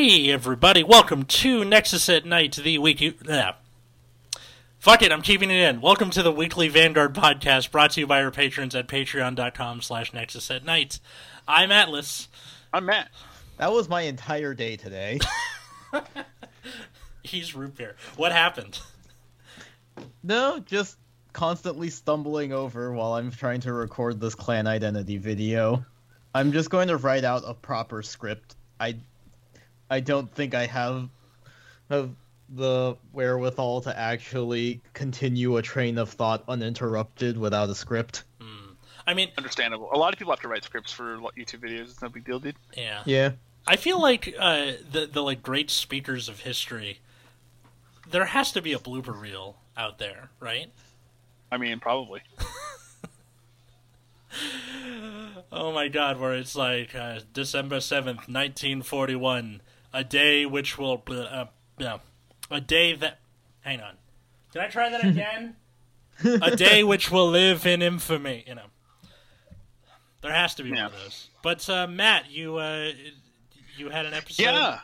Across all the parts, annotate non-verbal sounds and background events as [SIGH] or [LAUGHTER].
Hey everybody, welcome to Nexus at Night, the weekly. Yeah. Fuck it, I'm keeping it in. Welcome to the weekly Vanguard podcast, brought to you by our patrons at patreon.com slash Nexus at Night. I'm Atlas. I'm Matt. That was my entire day today. [LAUGHS] He's root beer. What happened? no, just constantly stumbling over while I'm trying to record this clan identity video. I'm just going to write out a proper script. I I don't think I have have the wherewithal to actually continue a train of thought uninterrupted without a script. I mean, Understandable. A lot of people have to write scripts for YouTube videos. It's no big deal, dude. yeah. Yeah. I feel like uh, the the like great speakers of history. There has to be a blooper reel out there, right? I mean, probably. [LAUGHS] Oh my god, where it's like uh, December 7th, 1941, a day which will. Uh, no, a day that. Hang on. Can I try that [LAUGHS] again? a day which will live in infamy, you know. There has to be one of those. But, uh, Matt, you, uh, you had an episode. Yeah.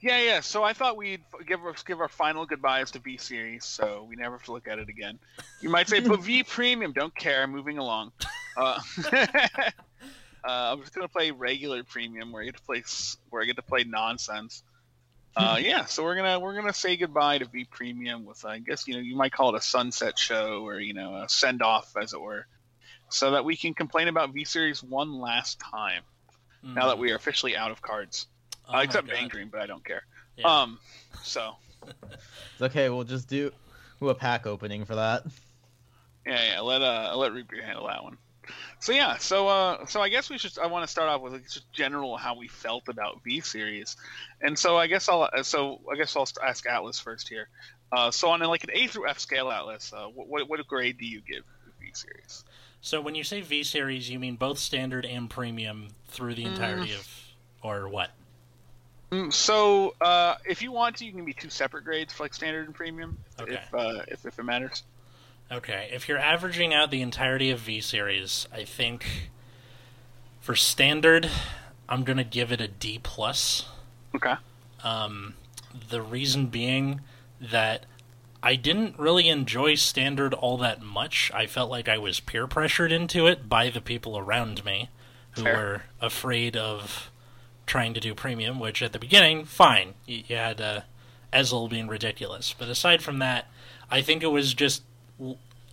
Yeah, yeah. So I thought we'd give our, give our final goodbyes to V series, so we never have to look at it again. You might say, but V Premium, don't care. Moving along. [LAUGHS] Uh, I'm just gonna play regular Premium, where I get to play where I get to play nonsense. Uh, yeah, so we're gonna we're gonna say goodbye to V Premium with I guess you know you might call it a sunset show or you know a send off as it were, so that we can complain about V Series one last time. Mm. Now that we are officially out of cards, Oh uh, except Bang Dream, but I don't care. Yeah. Um, so [LAUGHS] It's okay, we'll just do do a pack opening for that. yeah, yeah. Let uh let Root Beer handle that one. So yeah, so uh, so I guess we should. I want to start off with like, just general how we felt about V series, and so I guess I'll uh, so I guess I'll ask Atlas first here. Uh, so on a, like an A through F scale, Atlas, uh, what what, what grade do you give V series? So when you say V series, you mean both standard and premium through the entirety of, or what? Mm, So uh, if you want to, you can be two separate grades for like standard and premium, Okay. if, uh, if if it matters. Okay, if you're averaging out the entirety of V series, I think for standard, I'm gonna give it a D plus. Okay. Um, the reason being that I didn't really enjoy standard all that much. I felt like I was peer pressured into it by the people around me who Fair. were afraid of trying to do premium, which at the beginning, fine. You, you had uh, Ezel being ridiculous. But aside from that, I think it was just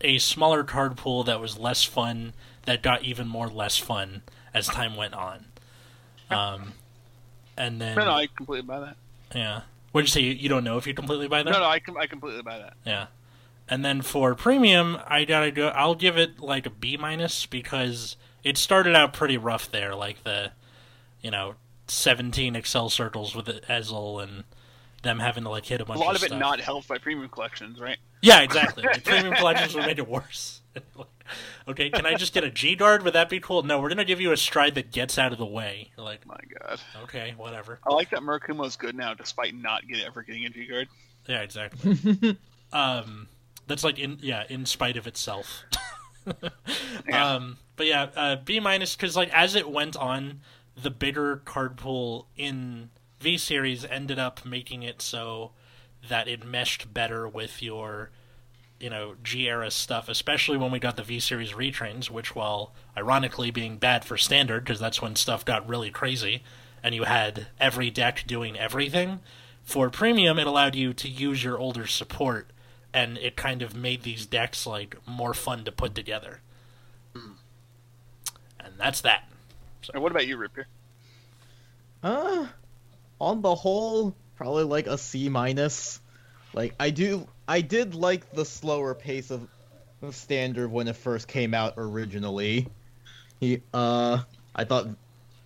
a smaller card pool that was less fun, that got even more less fun as time went on. Um, and then. No, no, I completely buy that. Yeah. What'd you say? You, you don't know if you completely buy that? No, no, I com- I completely buy that. Yeah. And then for premium, I gotta go. I'll give it like a B minus because it started out pretty rough there, like the, you know, seventeen Excel circles with the Ezel and them having to like hit a bunch. Of things. A lot of it stuff. not helped by premium collections, right? Yeah, exactly. [LAUGHS] Like, premium collections would make it worse. [LAUGHS] okay, can I just get a G guard? Would that be cool? No, we're gonna give you a stride that gets out of the way. Like, My God. okay, whatever. I like that Murakumo's good now, despite not getting, ever getting a G guard. Yeah, exactly. [LAUGHS] um, that's like in yeah, in spite of itself. Yeah. Um, but yeah, uh, B minus because like as it went on, the bigger card pool in V series ended up making it so that it meshed better with your you know G era stuff, especially when we got the V series retrains, which while ironically being bad for standard because that's when stuff got really crazy, and you had every deck doing everything. For premium, it allowed you to use your older support, and it kind of made these decks like more fun to put together. And that's that. And what about you, Ripper? Uh, on the whole, probably like a C minus. Like I do, I did like the slower pace of standard when it first came out originally. He, uh, I thought,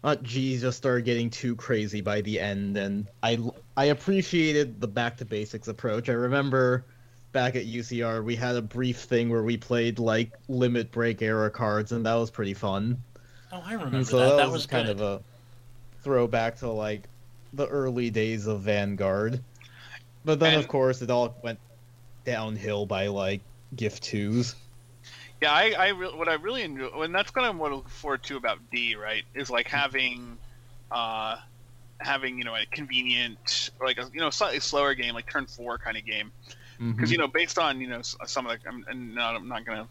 uh, G just started getting too crazy by the end, and I I appreciated the back to basics approach. I remember back at UCR we had a brief thing where we played like limit break era cards, and that was pretty fun. Oh, I remember so that. that, That was, was kind of a throwback to like the early days of Vanguard. But then, And- of course, it all went downhill by like Gift Twos. Yeah, I, I re- what I really enjoy, and that's kind of what I look forward to about D, right? Is like having, uh, having you know a convenient like a you know slightly slower game like turn four kind of game Mm-hmm. because you know based on you know some of the I'm, and not, I'm not gonna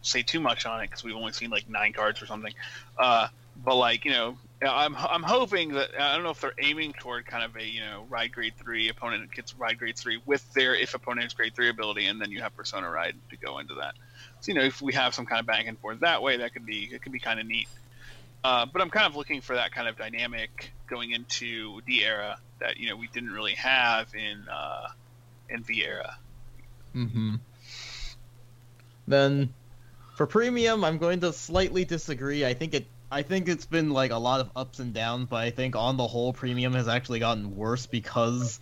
say too much on it because we've only seen like nine cards or something uh but like you know I'm I'm hoping that I don't know if they're aiming toward kind of a you know ride grade three opponent gets ride grade three with their if opponent has grade three ability and then you have persona ride to go into that so you know if we have some kind of back and forth that way that could be it could be kind of neat uh, but I'm kind of looking for that kind of dynamic going into D era that you know we didn't really have in uh, in V era. Mm-hmm. Then, for premium, I'm going to slightly disagree. I think it. I think it's been like a lot of ups and downs, but I think on the whole, premium has actually gotten worse because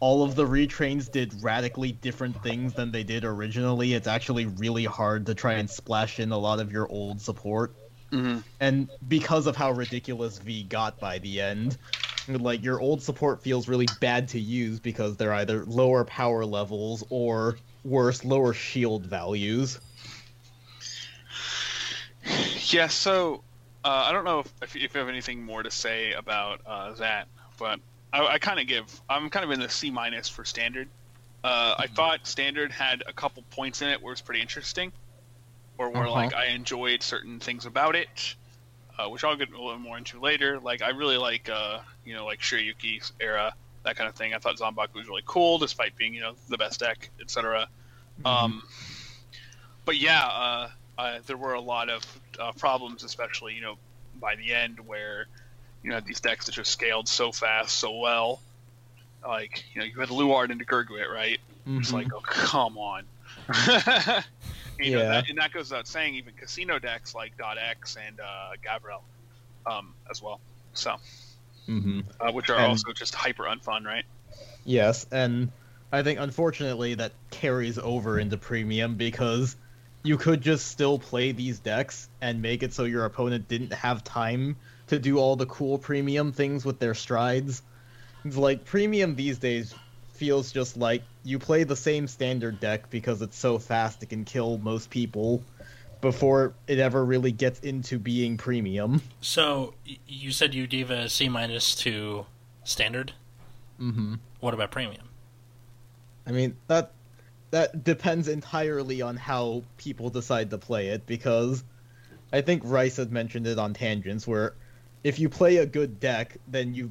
all of the retrains did radically different things than they did originally. It's actually really hard to try and splash in a lot of your old support, Mm-hmm. and because of how ridiculous V got by the end, like your old support feels really bad to use because they're either lower power levels or worse, lower shield values. Yeah, so uh, I don't know if, if you have anything more to say about uh, that, but I, I kind of give. I'm kind of in the C minus for standard. Uh, I Mhm. thought standard had a couple points in it where it's pretty interesting, or where Uh-huh. like I enjoyed certain things about it, uh, which I'll get a little more into later. Like I really like, uh, you know, like Shiryuki's era, that kind of thing. I thought Zanbaku was really cool, despite being you know the best deck, etc. Um, but yeah, uh, there were a lot of uh, problems, especially you know by the end where you had these decks that just scaled so fast, so well. Like you know, you had Luard into Gurguit, right? It's Mhm. like, oh come on. [LAUGHS] you know, Yeah. that, and that goes without saying. Even casino decks like Dot X and uh, Gavril, um, as well. So, Mhm. uh, which are And- also just hyper unfun, right? Yes, and I think unfortunately that carries over into premium because you could just still play these decks and make it so your opponent didn't have time to do all the cool premium things with their strides. It's like premium these days feels just like you play the same standard deck because it's so fast it can kill most people before it ever really gets into being premium. So you said you gave a C minus to standard. Mm-hmm. What about premium? I mean that that depends entirely on how people decide to play it because I think Rice had mentioned it on tangents where if you play a good deck, then you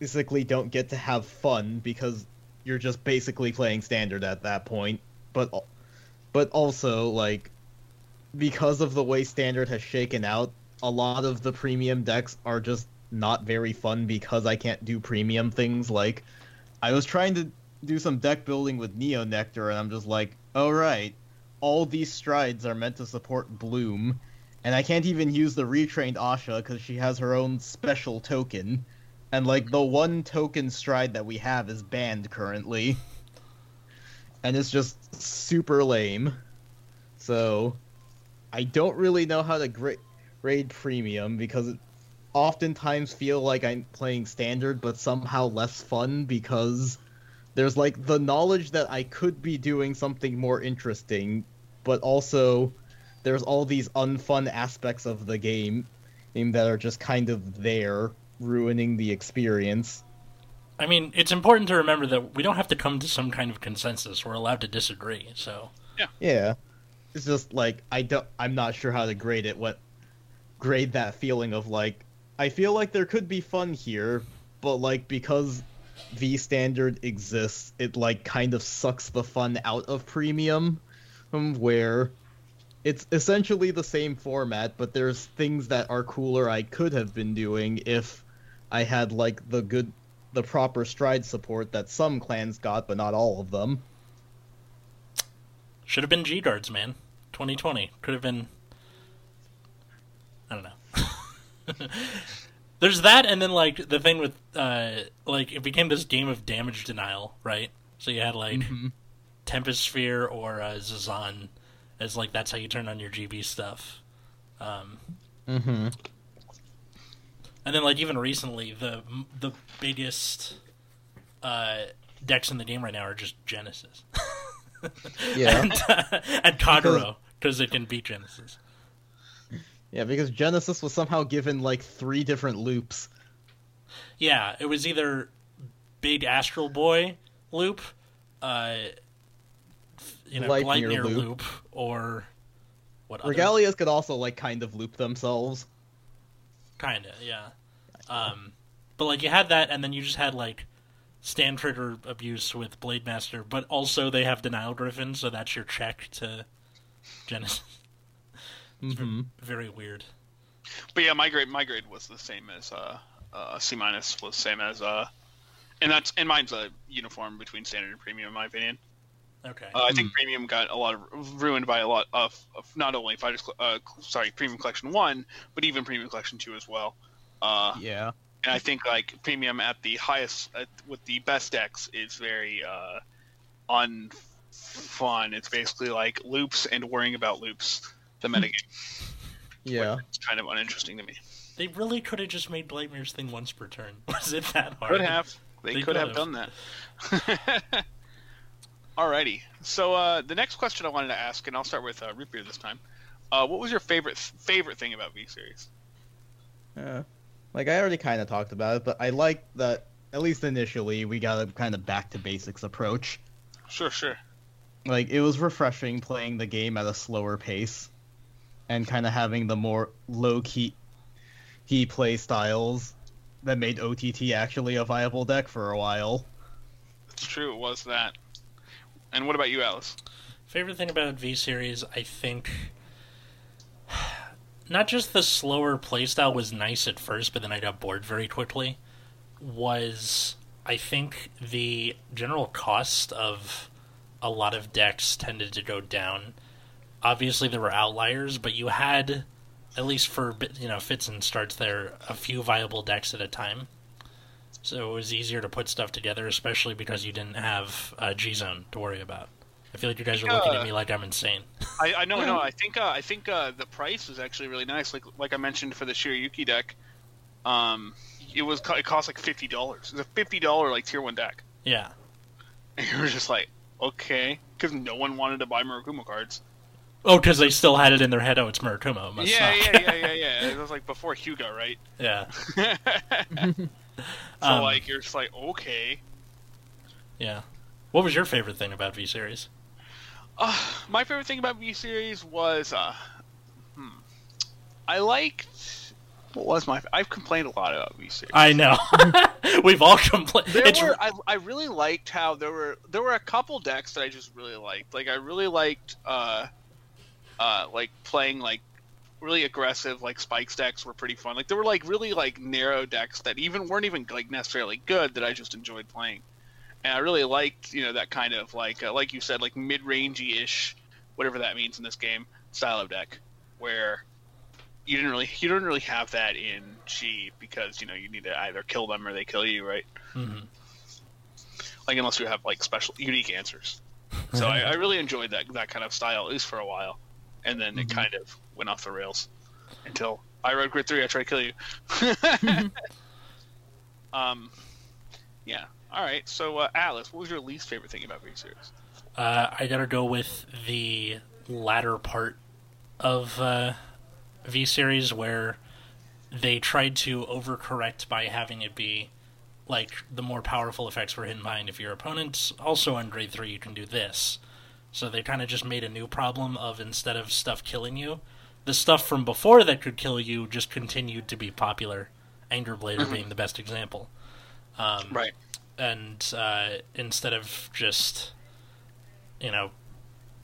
basically don't get to have fun because you're just basically playing standard at that point. But but also like because of the way standard has shaken out, a lot of the premium decks are just not very fun because I can't do premium things like I was trying to do some deck building with Neo Nectar, and I'm just like, all right, all these strides are meant to support Bloom, and I can't even use the retrained Asha because she has her own special token, and like the one token stride that we have is banned currently, and it's just super lame. So, I don't really know how to gra- grade premium because it oftentimes feel like I'm playing standard, but somehow less fun because there's like the knowledge that I could be doing something more interesting, but also there's all these unfun aspects of the game game that are just kind of there, ruining the experience. I mean, it's important to remember that we don't have to come to some kind of consensus. We're allowed to disagree. So yeah, Yeah. It's just like I don't I'm not sure how to grade it what grade that feeling of like I feel like there could be fun here, but like because V standard exists, it like kind of sucks the fun out of premium um, where it's essentially the same format, but there's things that are cooler I could have been doing if I had like the good the proper stride support that some clans got, but not all of them. should have been G guards, man. 2020 could have been. I don't know. [LAUGHS] There's that, and then like the thing with uh, like it became this game of damage denial, right? So you had like Mhm. Tempest Sphere or uh, Zazan as like that's how you turn on your GB stuff. Um, Mm-hmm. and then like even recently, the the biggest uh, decks in the game right now are just Genesis. [LAUGHS] Yeah. and, uh, and Kagero because it can beat Genesis. Yeah, because Genesis was somehow given like three different loops. Yeah, it was either Big Astral Boy loop, uh, you know, Lightyear loop. loop. or what? other- Regalias could also like kind of loop themselves. Kinda, yeah. Um, but like you had that, and then you just had like stand trigger abuse with Blade Master, but also they have Denial Griffin, so that's your check to Genesis. Hmm Very weird. But yeah, my grade my grade was the same as uh, uh C minus was same as uh, and that's and mine's a uniform between standard and premium in my opinion. Okay. Uh, I think premium got a lot of ruined by a lot of, of not only fighters Cl- uh, sorry premium collection one, but even premium collection two as well. Uh, Yeah. and I think like premium at the highest at, with the best decks is very uh, unfun. It's basically like loops and worrying about loops. The metagame. Yeah. It's kind of uninteresting to me. They really could have just made Blightmare's thing once per turn. [LAUGHS] Was it that hard? Could have. They, They could have could've. done that. [LAUGHS] Alrighty. So uh, the next question I wanted to ask, and I'll start with uh, Root Beer this time. Uh, what was your favorite favorite thing about V Series? Yeah. Like I already kind of talked about it, but I like that at least initially we got a kind of back to basics approach. Sure, sure. Like it was refreshing playing the game at a slower pace and kind of having the more low key key play styles that made OTT actually a viable deck for a while. It's true. It was that. And what about you, Alice? Favorite thing about V Series, I think. Not just the slower playstyle was nice at first, but then I got bored very quickly. Was, I think, the general cost of a lot of decks tended to go down. Obviously, there were outliers, but you had, at least for you know fits and starts there, a few viable decks at a time. So it was easier to put stuff together, especially because you didn't have uh, G Zone to worry about. I feel like you guys are looking at Uh, me like I'm insane. I, I know, no. I think uh, I think uh, the price was actually really nice. Like like I mentioned for the Shiryuki deck, um, it was it cost like fifty dollars. It's a fifty dollar like tier one deck, Yeah, and [LAUGHS] you were just like, okay, because no one wanted to buy Murakumo cards. Oh, because they still had it in their head. Oh, it's Murakumo. It must Yeah, yeah, yeah, yeah, yeah. [LAUGHS] It was like before Hyuga, right? yeah. [LAUGHS] so Um, like you're just like okay. Yeah. What was your favorite thing about V Series? Uh, my favorite thing about V Series was, uh, hmm, I liked. What was my? I've complained a lot about V Series. I know. [LAUGHS] We've all complained. There It's were. I, I really liked how there were there were a couple decks that I just really liked. Like I really liked, uh, uh, like playing like really aggressive like spikes decks were pretty fun. Like there were like really like narrow decks that even weren't even like necessarily good that I just enjoyed playing. And I really liked you know that kind of like uh, like you said like mid rangey ish, whatever that means in this game style of deck, where you didn't really you don't really have that in G because you know you need to either kill them or they kill you, right? Mhm. like unless you have like special unique answers. So [LAUGHS] I, I really enjoyed that that kind of style at least for a while, and then it Mhm. kind of went off the rails until I rode Grid Three. I tried to kill you. [LAUGHS] um, yeah. All right. So uh, Alice, what was your least favorite thing about V Series? Uh, I gotta go with the latter part of uh, V Series where they tried to overcorrect by having it be like the more powerful effects were hidden behind. If your opponent's also on grade three, you can do this. So they kind of just made a new problem of instead of stuff killing you, the stuff from before that could kill you just continued to be popular. Anger Blader Mhm. being the best example. Um, Right. and uh, instead of just you know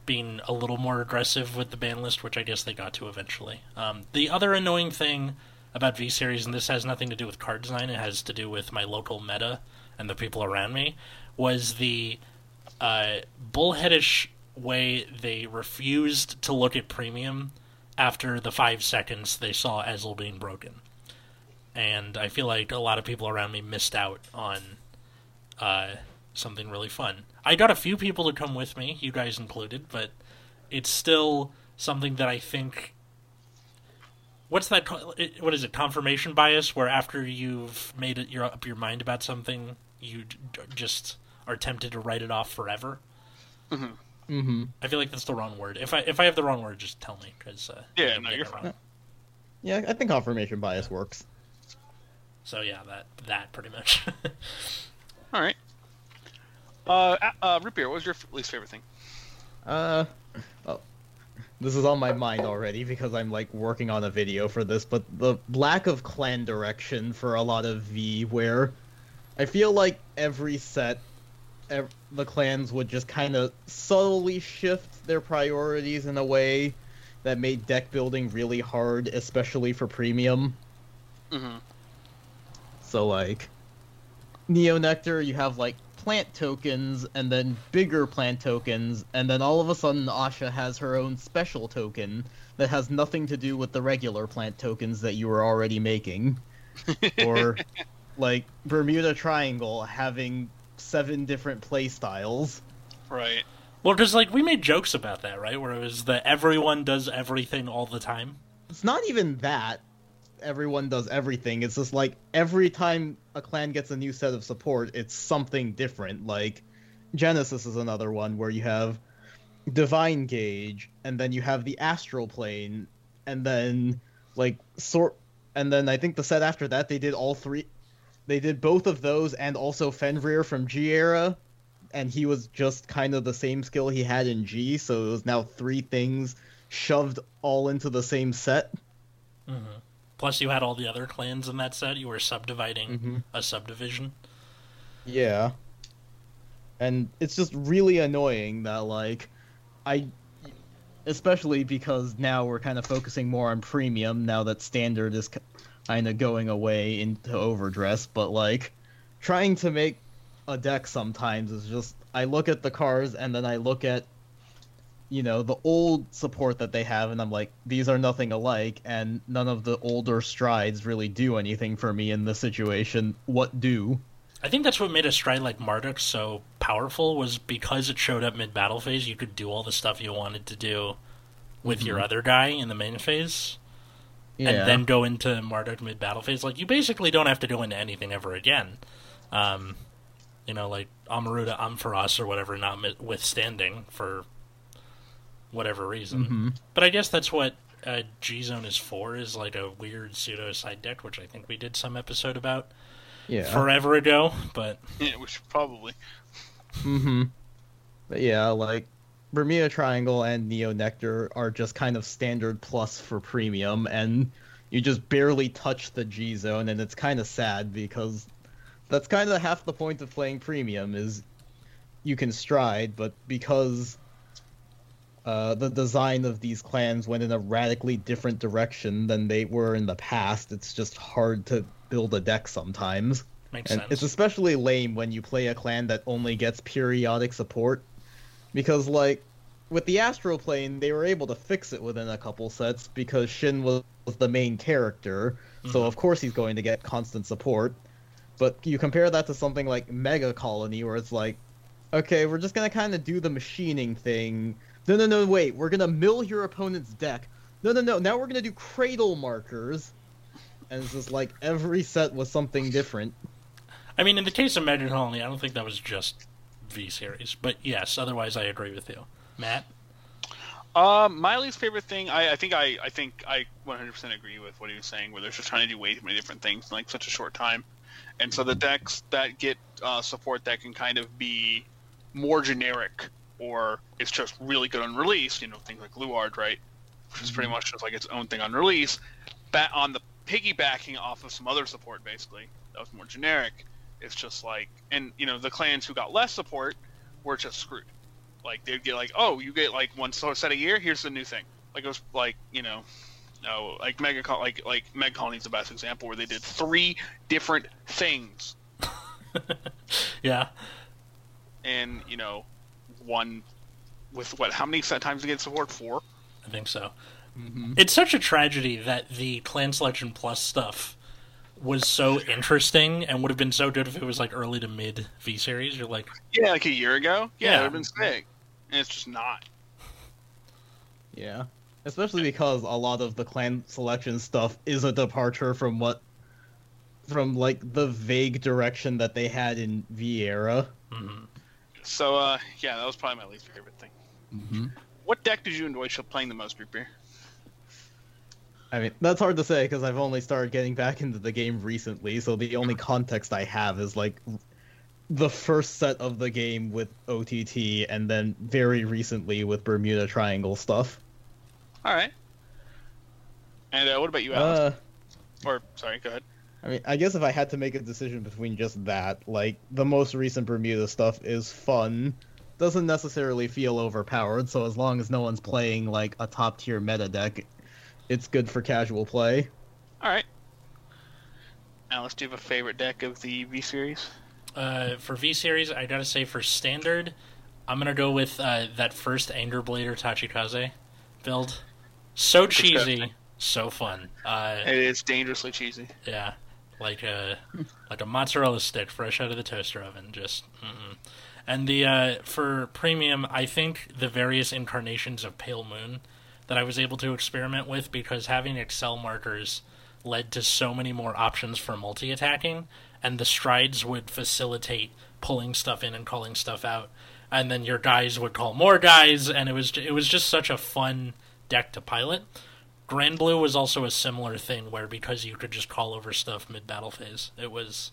being a little more aggressive with the ban list, which I guess they got to eventually. Um, the other annoying thing about V Series, and this has nothing to do with card design, it has to do with my local meta and the people around me, was the uh, bullheadish way they refused to look at premium after the five seconds they saw Ezel being broken. And I feel like a lot of people around me missed out on uh, something really fun. I got a few people to come with me, you guys included, but it's still something that I think. What's that? What is it? Confirmation bias, where after you've made it your up your mind about something, you just are tempted to write it off forever. Mm-hmm. I feel like that's the wrong word. If I if I have the wrong word, just tell me because uh, Yeah, I'm no, you're it fine. wrong. Yeah, I think confirmation bias works. So yeah, that that pretty much. [LAUGHS] All right. Uh, uh, root beer. What was your f- least favorite thing? Uh, well, this is on my mind already because I'm like working on a video for this, but the lack of clan direction for a lot of V, where I feel like every set, ev- the clans would just kind of subtly shift their priorities in a way that made deck building really hard, especially for premium. Mm-hmm. So like Neo Nectar, you have like plant tokens and then bigger plant tokens, and then all of a sudden Asha has her own special token that has nothing to do with the regular plant tokens that you were already making. [LAUGHS] or like Bermuda Triangle having seven different play styles. Right. well, because like we made jokes about that, right? Where it was that everyone does everything all the time. It's not even that everyone does everything. It's just like every time a clan gets a new set of support, it's something different. Like Genesis is another one where you have Divine Gauge, and then you have the Astral Plane, and then like sort, and then I think the set after that they did all three. They did both of those and also Fenrir from G era, and he was just kind of the same skill he had in G, so it was now three things shoved all into the same set. Mm-hmm. Plus, you had all the other clans in that set. You were subdividing Mhm. a subdivision. Yeah. And it's just really annoying that like I especially because now we're kind of focusing more on premium now that standard is kind of going away into overdress, but like trying to make a deck sometimes is just I look at the cards and then I look at you know the old support that they have and I'm like these are nothing alike and none of the older strides really do anything for me in this situation. What do? I think that's what made a stride like Marduk so powerful was because it showed up mid battle phase. You could do all the stuff you wanted to do with your mm-hmm. other guy in the main phase, and then go into Marduk mid battle phase. Like you basically don't have to go into anything ever again. Um, you know, like Amaruta Ampharos or whatever, not withstanding for whatever reason. Mhm. But I guess that's what uh, G Zone is for, is like a weird pseudo side deck, which I think we did some episode about yeah. forever ago. But Yeah, we should probably. Mm-hmm. But yeah, like Bermuda Triangle and Neo Nectar are just kind of standard plus for premium, and you just barely touch the G zone, and it's kind of sad because that's kind of half the point of playing premium is you can stride, but because uh, the design of these clans went in a radically different direction than they were in the past, it's just hard to build a deck sometimes. makes And sense. it's especially lame when you play a clan that only gets periodic support. Because, like, with the Astral Plane, they were able to fix it within a couple sets because Shin was the main character, so Mhm. of course he's going to get constant support. But you compare that to something like Mega Colony, where it's like, okay, we're just gonna kind of do the machining thing. No, no, no, wait, we're gonna mill your opponent's deck. No, no, no, now we're gonna do cradle markers. And it's just like every set was something different. I mean, in the case of Mega Colony, I don't think that was just V series, but yes. Otherwise, I agree with you, Matt. Um, my least favorite thing, I, I think I, I think I 100% agree with what he was saying, where they're just trying to do way too many different things in like such a short time, and so the decks that get uh, support that can kind of be more generic, or it's just really good on release, you know, things like Luard, right, which is pretty much just like its own thing on release, but on the piggybacking off of some other support, basically that was more generic. It's just like, and you know, the clans who got less support were just screwed like they'd get like, oh, you get like one so- set a year. Here's the new thing. Like it was like you know, no, like mega like like Meg Colony's the best example where they did three different things, [LAUGHS] yeah, and you know, one with what? How many set times to get support? Four. I think so. Mm-hmm. It's such a tragedy that the Clan Selection Plus stuff was so interesting and would have been so good if it was like early to mid V series. You're like, Yeah, like a year ago. Yeah, Yeah. it would have been sick, and it's just not. Yeah. Especially because a lot of the clan selection stuff is a departure from what from like the vague direction that they had in Vieira. era. mhm. So uh, yeah, that was probably my least favorite thing. Mm-hmm. What deck did you enjoy playing the most, Root Beer? I mean, that's hard to say because I've only started getting back into the game recently, so the only context I have is like the first set of the game with OTT, and then very recently with Bermuda Triangle stuff. All right. And uh, what about you, Alex? Uh, or sorry, go ahead. I mean, I guess if I had to make a decision between just that, like the most recent Bermuda stuff is fun, doesn't necessarily feel overpowered. So as long as no one's playing like a top tier meta deck, it's good for casual play. All right. Alice, do you have a favorite deck of the V series? Uh, for V series, I gotta say for standard, I'm gonna go with uh, that first Anger Blader Tachikaze build. So cheesy, so fun. Uh, It is dangerously cheesy. yeah, like a like a mozzarella stick fresh out of the toaster oven. Just. Mm-mm. And the uh, for premium, I think the various incarnations of Pale Moon that I was able to experiment with because having Excel markers led to so many more options for multi attacking, and the strides would facilitate pulling stuff in and calling stuff out, and then your guys would call more guys, and it was it was just such a fun deck to pilot. Grand Blue was also a similar thing where because you could just call over stuff mid battle phase, it was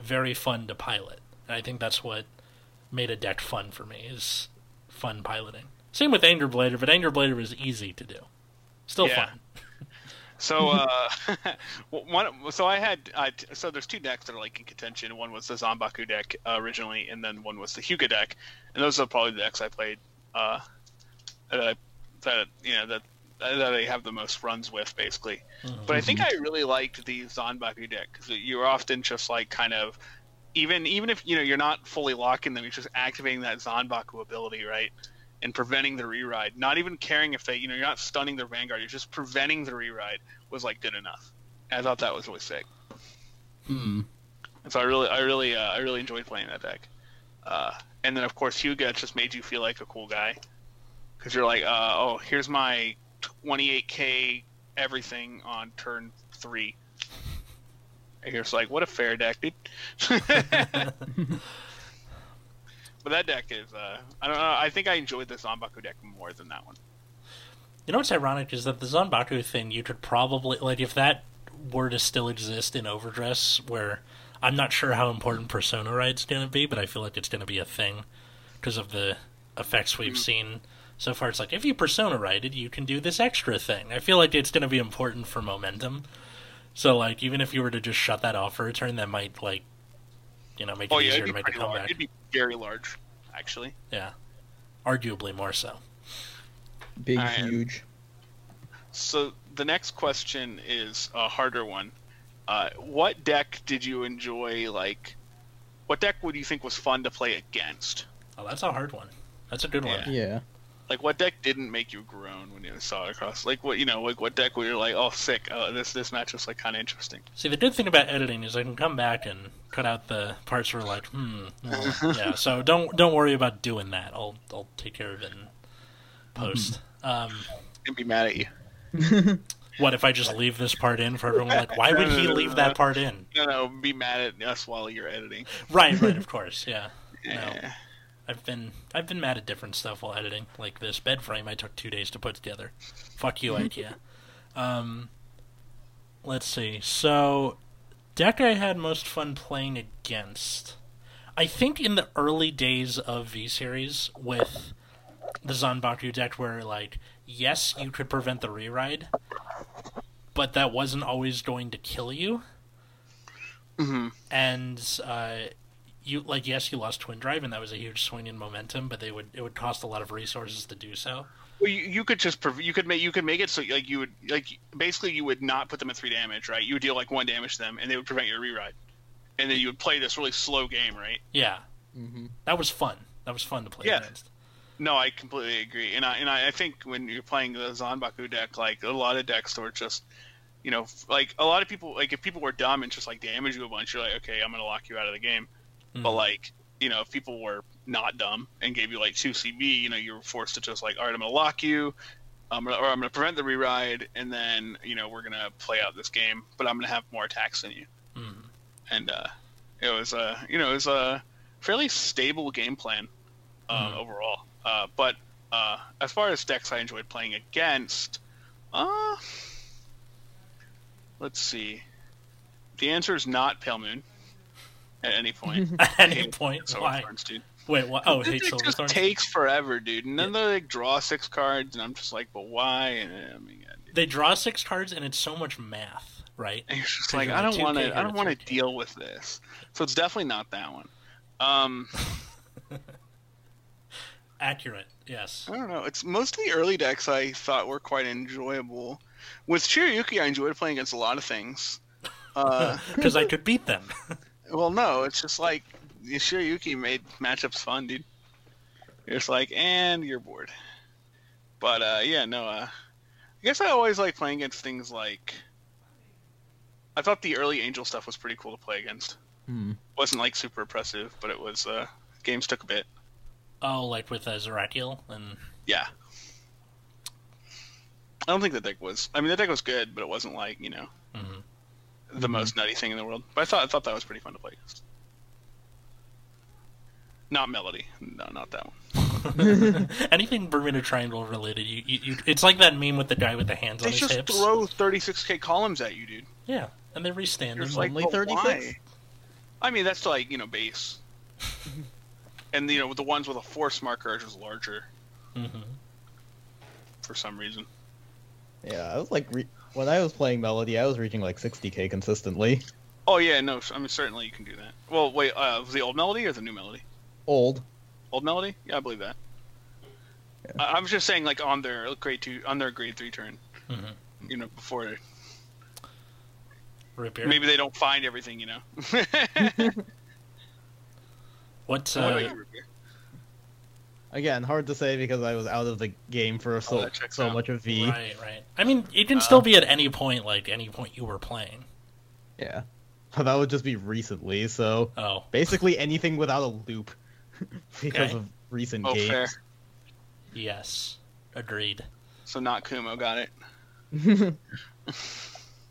very fun to pilot. And I think that's what made a deck fun for me is fun piloting. Same with Anger Blader, but Anger Blader was easy to do. Still Yeah. fun. [LAUGHS] So, [LAUGHS] uh, [LAUGHS] one. So I had. I, so there's two decks that are like in contention. One was the Zanbaku deck uh, originally, and then one was the Hyuga deck. And those are probably the decks I played. Uh, that I, that you know that that I have the most runs with, basically. But I think I really liked the Zanbaku deck because you're often just like kind of. Even even if you know you're not fully locking them, you're just activating that Zanbaku ability, right? And preventing the reride. Not even caring if they, you know, you're not stunning their vanguard. You're just preventing the reride was like good enough. And I thought that was really sick. Hmm. And so I really, I really, uh, I really enjoyed playing that deck. Uh, and then of course Hyuga just made you feel like a cool guy because you're like, uh, oh, here's my 28k everything on turn three. And you're just like, what a fair deck, dude. [LAUGHS] [LAUGHS] [LAUGHS] but that deck is, uh, I don't know. I think I enjoyed the Zanbaku deck more than that one. You know what's ironic is that the Zanbaku thing, you could probably like if that were to still exist in Overdress, where I'm not sure how important Persona Ride's going to be, but I feel like it's going to be a thing because of the effects we've seen so far. It's like if you Persona Rided, you can do this extra thing. I feel like it's going to be important for momentum. So like even if you were to just shut that off for a turn, that might like you know make it Oh yeah, easier it'd to make a pretty large. comeback. It'd be very large, actually. Yeah, arguably more so. Big, Alright. huge. So the next question is a harder one. Uh, what deck did you enjoy? Like, what deck would you think was fun to play against? Oh, that's a hard one. That's a good one. Yeah. Like, what deck didn't make you groan when you saw it across? Like, what you know, like what deck where you're like, oh, sick. Uh, this this match was like kind of interesting. See, the good thing about editing is I can come back and cut out the parts where like, hmm, well, [LAUGHS] yeah. So don't don't worry about doing that. I'll I'll take care of it in post. Um, And be mad at you. [LAUGHS] what if I just leave this part in for everyone? Like, why would he [LAUGHS] leave that part in? No, no, be mad at us while you're editing. Right, right. Of course, yeah. No, Yeah. I've been I've been mad at different stuff while editing, like this bed frame I took two days to put together. Fuck you, [LAUGHS] IKEA. Um, let's see. So, deck I had most fun playing against. I think in the early days of V Series with the Zanbaku deck, where like yes, you could prevent the reride, but that wasn't always going to kill you hmm and uh, you like yes you lost twin drive and that was a huge swing in momentum but they would it would cost a lot of resources to do so Well, you, you could just you could make you could make it so like you would like basically you would not put them at three damage, right? You would deal like one damage to them, and they would prevent your reride, and then you would play this really slow game, right? yeah hmm that was fun that was fun to play Yeah. against No, I completely agree, and I and I, I think when you're playing the Zanbaku deck, like a lot of decks were just, you know, like a lot of people, like if people were dumb and just like damage you a bunch, you're like, okay, I'm gonna lock you out of the game. But Mhm. like, you know, if people were not dumb and gave you like two CB, you know, you were forced to just like, all right, I'm gonna lock you, um, or I'm gonna prevent the reride, and then you know we're gonna play out this game, but I'm gonna have more attacks than you. Mhm. And uh, it was uh, you know, it was a fairly stable game plan uh, Mhm. overall. Uh, but uh, as far as decks I enjoyed playing against, uh, Let's see. The answer is not Pale Moon. At any point. [LAUGHS] At any hate point, why? Thorns, dude. Wait, what? Oh, it, hate it just Thorns. takes forever, dude. And then they like draw six cards, and I'm just like, but why? And I mean, yeah. They draw six cards, and it's so much math, right? And it's just like I don't want to. I don't want to deal with this. So it's definitely not that one. Um, [LAUGHS] Accurate, yes. I don't know. It's mostly early decks I thought were quite enjoyable. With Shiryuki, I enjoyed playing against a lot of things. Uh, [LAUGHS] Because I could beat them. Well, no, it's just like Shiryuki made matchups fun, dude. You're like, and you're bored. But uh, yeah, no. Uh, I guess I always like playing against things like. I thought the early Angel stuff was pretty cool to play against. Hmm. wasn't like super impressive, but it was. Uh, games took a bit. oh, like with uh, Zerakiel and Yeah. I don't think the deck was. I mean, the deck was good, but it wasn't like you know The most nutty thing in the world. But I thought I thought that was pretty fun to play against. Not Melody. No, not that one. [LAUGHS] anything Bermuda Triangle related. You, you, you, it's like that meme with the guy with the hands They on his hips. They just throw 36k columns at you, dude. Yeah, and they restand. You're them. like, only but 36? I mean, that's like you know base. [LAUGHS] and you know, the ones with a force marker are just larger Mhm. for some reason. Yeah, I was like re- when I was playing Melody, I was reaching like 60k consistently. Oh yeah, no. I mean, certainly you can do that. Well, wait, uh, was the old melody or the new melody? Old. Old melody? Yeah, I believe that. I- I'm just saying, like on their grade two, on their grade three turn. Mhm. You know, before Root beer. maybe they don't find everything. You know. [LAUGHS] What? What Uh, about you, Ruby? Again, hard to say because I was out of the game for so Oh, so out. much of V. right, right. I mean, it can Uh, still be at any point, like any point you were playing. Yeah, [LAUGHS] that would just be recently. So Oh, basically anything without a loop [LAUGHS] because Okay. of recent Oh, games. fair. yes, agreed. So not Kumo, got it. [LAUGHS]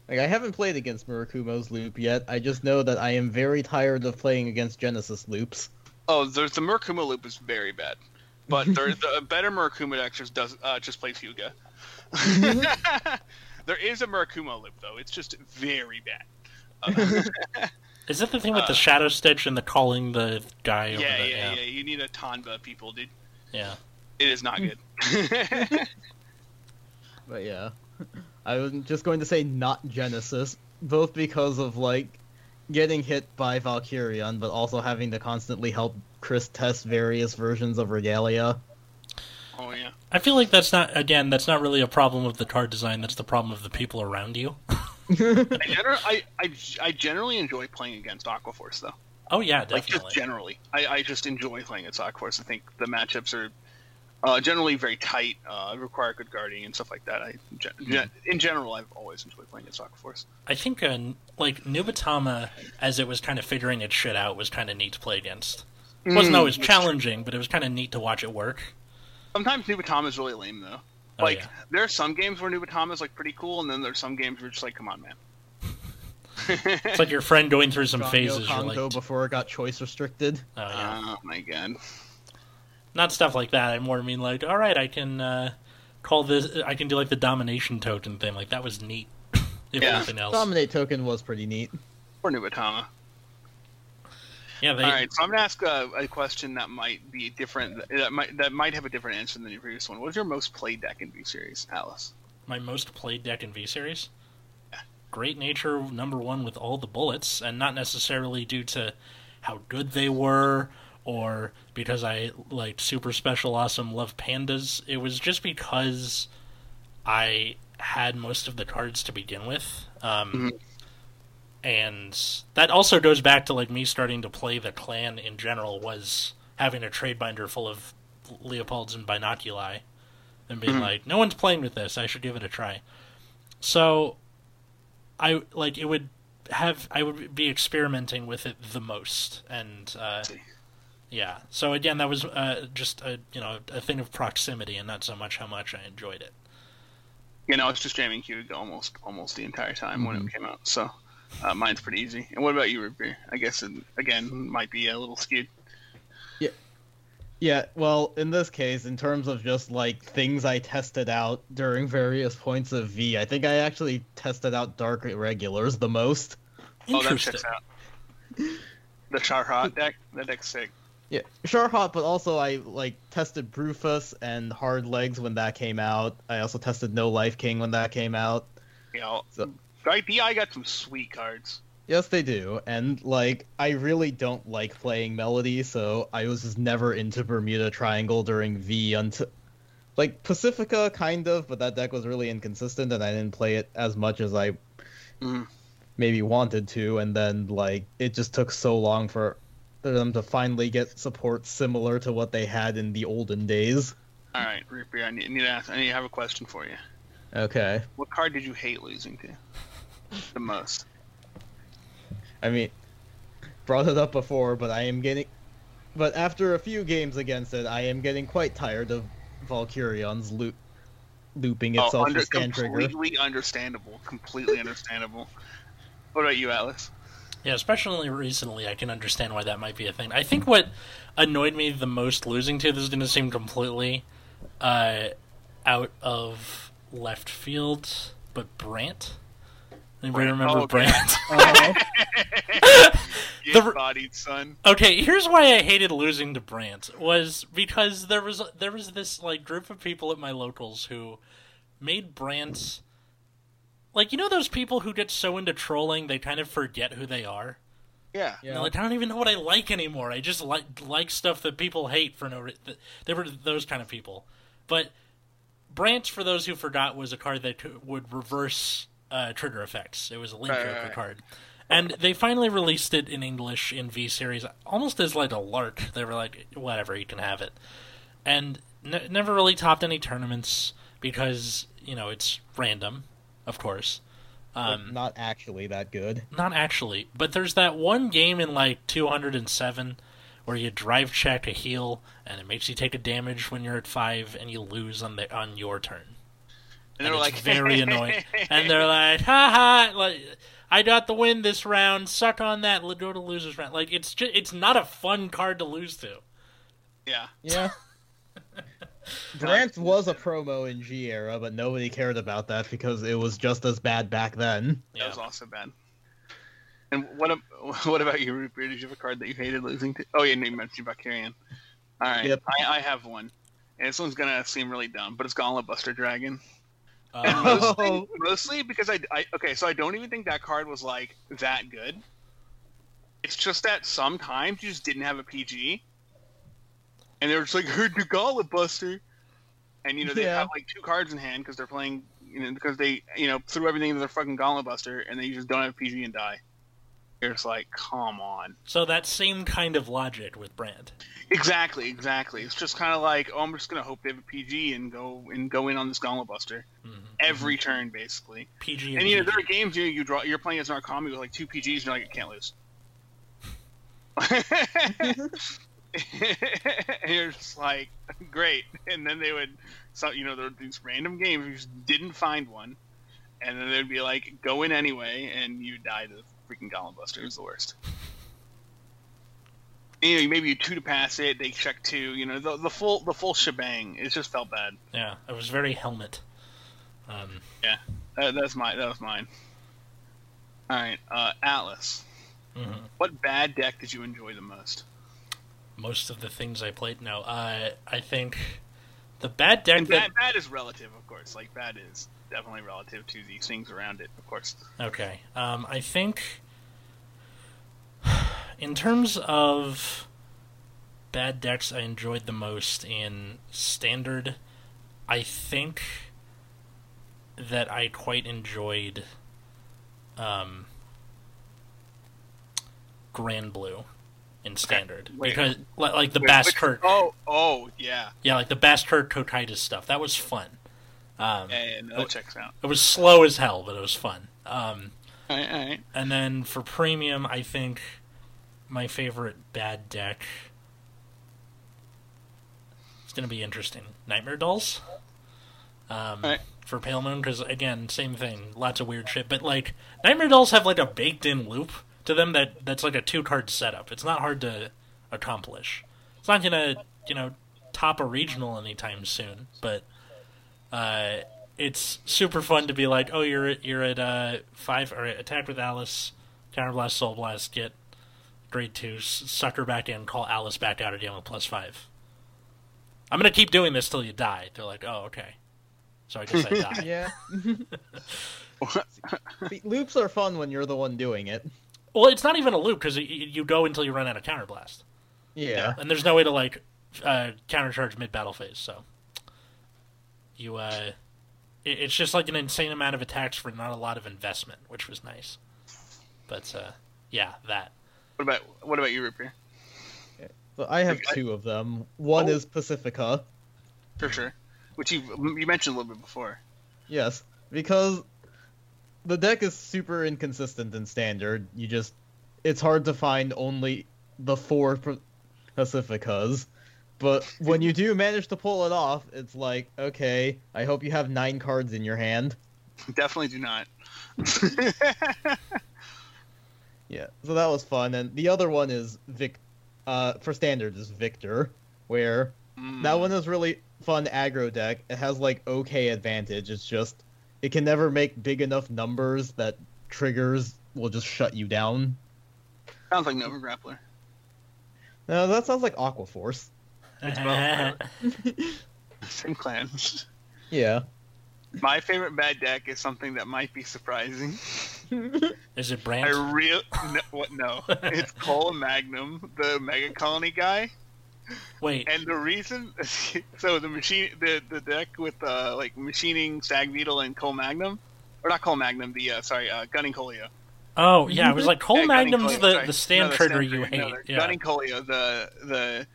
like I haven't played against Murakumo's loop yet. I just know that I am very tired of playing against Genesis loops. Oh, there's the Murakumo loop is very bad, but [LAUGHS] there, the better Murakumo deck just does uh, just plays Hyuga. [LAUGHS] there is a Murakumo loop though; it's just very bad. Uh, [LAUGHS] Is that the thing with the Uh, shadow stitch and the calling the guy? over yeah, the, yeah, yeah. You need a Tanba, people, dude. yeah. It is not good. But yeah, I was just going to say not Genesis, both because of like getting hit by Valkyrion, but also having to constantly help Chris test various versions of Regalia. oh yeah. I feel like that's not again. That's not really a problem of the card design. That's the problem of the people around you. I, gener- I, I, I generally enjoy playing against Aquaforce though. Oh yeah, Like definitely. just generally, I, I just enjoy playing against Aquaforce. I think the matchups are uh, generally very tight, uh, require good guarding and stuff like that. I, gen- gen- in general, I've always enjoyed playing against Aquaforce. I think uh, like Nubatama, as it was kind of figuring its shit out, was kind of neat to play against. It wasn't Mm, always challenging, but it was kind of neat to watch it work. Sometimes New Nubatama is really lame though. Oh, Like yeah. there are some games where New Nubatama is like pretty cool, and then there's some games where it's just like, come on, man. [LAUGHS] It's like your friend going through some Ganyo phases. You're Kongo like, before it got choice restricted. oh yeah, Oh my god. not stuff like that. I more mean like, all right, I can uh, call this. I can do like the domination token thing. Like that was neat. [LAUGHS] if Yeah. anything else, Dominate token was pretty neat. Or New Nubatama. Yeah, they. All right, so I'm gonna ask a, a question that might be different. That might that might have a different answer than your previous one. What was your most played deck in V Series, Alice? my most played deck in V Series. Great Nature number one with all the bullets, and not necessarily due to how good they were or because I liked super special awesome love pandas. It was just because I had most of the cards to begin with. Um, Mhm. And that also goes back to like me starting to play the clan in general was having a trade binder full of Leopolds and binoculi and being Mhm. like, no one's playing with this. I should give it a try. So, I like it would have I would be experimenting with it the most, and uh, yeah. So again, that was uh, just a you know a thing of proximity, and not so much how much I enjoyed it. You know, I was just jamming Hyuga almost almost the entire time when Mm-hmm. it came out. So uh, mine's pretty easy. And what about you, Root Beer? I guess it again might be a little skewed. Yeah, yeah. well, in this case, in terms of just like things I tested out during various points of V, I think I actually tested out Dark Irregulars the most. Oh, that Interesting. checks out. The Charhot deck, that deck's sick. Yeah, sure hot, but also I like tested Brufus and Hard Legs when that came out. I also tested No Life King when that came out. You know, So- right? DI got some sweet cards. Yes, they do, and like I really don't like playing Melody, so I was just never into Bermuda Triangle during V until like Pacifica, kind of, but that deck was really inconsistent, and I didn't play it as much as I Mm. maybe wanted to, and then like it just took so long for them to finally get support similar to what they had in the olden days. All right, Beer, I need, I need to ask. I need to have a question for you. Okay. What card did you hate losing to the most? I mean, brought it up before, but I am getting. But after a few games against it, I am getting quite tired of Valkyrion's loop, looping Oh, itself under, with stand trigger. completely understandable. Completely understandable. What about you, Atlas? Yeah, especially recently, I can understand why that might be a thing. I think what annoyed me the most losing to this is going to seem completely uh, out of left field, but Brant. Anybody Brant. remember Oh, okay. Brant? Uh-huh. [LAUGHS] The- bodied, son. okay, here's why I hated losing to Brant was because there was there was this like group of people at my locals who made Brant like you know those people who get so into trolling they kind of forget who they are. Yeah. You know, like I don't even know what I like anymore. I just like like stuff that people hate for no reason. They were those kind of people. But Branch, for those who forgot, was a card that could, would reverse uh, trigger effects. It was a link Right, joker right, right. card, and they finally released it in English in V series, almost as like a lark. They were like, whatever, you can have it, and ne- never really topped any tournaments because you know it's random, of course. Um, not actually that good. not actually, but there's that one game in like 207 where you drive check a heal and it makes you take a damage when you're at five and you lose on the on your turn. And And, they're it's like very [LAUGHS] annoying. And they're like, ha ha, like I got the win this round. Suck on that. Go to losers round. Like it's just it's not a fun card to lose to. yeah. Yeah. [LAUGHS] Brant was a promo in G era, but nobody cared about that because it was just as bad back then. That was also bad. And what [LAUGHS] what about you, Root Beer? Did you have a card that you hated losing to? Oh yeah, no, you mentioned Valkyrian. All right, Yep. I, I have one. And this one's gonna seem really dumb, but it's Gauntlet Buster Dragon. And Um, [LAUGHS] mostly, mostly because I, I okay, so I don't even think that card was like that good. It's just that sometimes you just didn't have a PG, and they were just like, "Heard the Gauntlet Buster," and you know they Yeah. have like two cards in hand because they're playing, you know, because they you know threw everything into their fucking Gauntlet Buster, and then you just don't have a PG and die. You're just like, come on. so that same kind of logic with Brand. Exactly, exactly. It's just kind of like, oh, I'm just gonna hope they have a PG and go and go in on this Gauntlet Buster Mhm. every turn, basically. PG And you know, there are games you you draw you're playing as Narukami with like two PGs and you're like I can't lose. and [LAUGHS] you're just like great. And then they would so you know there were these random games you just didn't find one. And then they'd be like, go in anyway and you die to the freaking Gauntlet Buster. It was the worst. You know, maybe you two to pass it, they check two, you know, the, the full the full shebang. It just felt bad. Yeah, it was very helmet. Um, That, that's my that was mine. All right, uh, Atlas. mhm. What bad deck did you enjoy the most? most of the things I played. No, uh, I think the bad deck And that bad, bad is relative, of course. Like bad is definitely relative to these things around it, of course. okay. Um, I think in terms of bad decks, I enjoyed the most in standard. I think that I quite enjoyed um, Granblue in standard wait. because like the Wait, Bass which- Kirk. Oh, oh, yeah, Yeah, like the Bass Kirk Cotitus stuff. That was fun. Um, and that checks out. it was slow as hell, but it was fun. Um, All right, all right. and then for premium, I think my favorite bad deck. It's gonna be interesting. Nightmare Dolls. Um, Alright. For Pale Moon, because again, same thing. Lots of weird shit, but like Nightmare Dolls have like a baked-in loop to them that that's like a two-card setup. It's not hard to accomplish. It's not gonna you know top a regional anytime soon, but uh, it's super fun to be like, oh, you're at, you're at uh, five or attack with Alice, counterblast, soul blast, get grade two, sucker back in, call Alice back out again with plus five. I'm gonna keep doing this till you die. They're like, oh, okay. So I guess I [LAUGHS] die. Yeah. [LAUGHS] [LAUGHS] See, loops are fun when you're the one doing it. Well, it's not even a loop because you go until you run out of counterblast, Yeah. and there's no way to like uh, countercharge mid battle phase. So you, uh, it, it's just like an insane amount of attacks for not a lot of investment, which was nice. But uh, yeah, that. What about what about you, Ripper? So I have two of them. One Oh. is Pacifica. For sure. Which you you mentioned a little bit before. Yes, because the deck is super inconsistent in standard. You just it's hard to find only the four Pacificas. But when you do manage to pull it off, it's like, okay, I hope you have nine cards in your hand. Definitely do not. [LAUGHS] [LAUGHS] Yeah, so that was fun. And the other one is Vic, uh, for standard is Victor, where Mm. that one is really fun aggro deck. It has like okay advantage. It's just it can never make big enough numbers that triggers will just shut you down. sounds like Nova Grappler. No, that sounds like Aqua Force. [LAUGHS] Same clan. Yeah. My favorite bad deck is something that might be surprising. Is it Brand? I Brant? real no, what no. It's Cole Magnum, the Mega Colony guy. Wait, And the reason, [LAUGHS] so the machine, the the deck with uh, like machining Stag Beetle and Cole Magnum, or not Cole Magnum, the uh, sorry, uh, Gunning Colio. oh yeah, it was like [LAUGHS] Cole Yeah, Magnum's Colio, the the stand No, the trigger you hate. no, the yeah. Gunning Colio, the the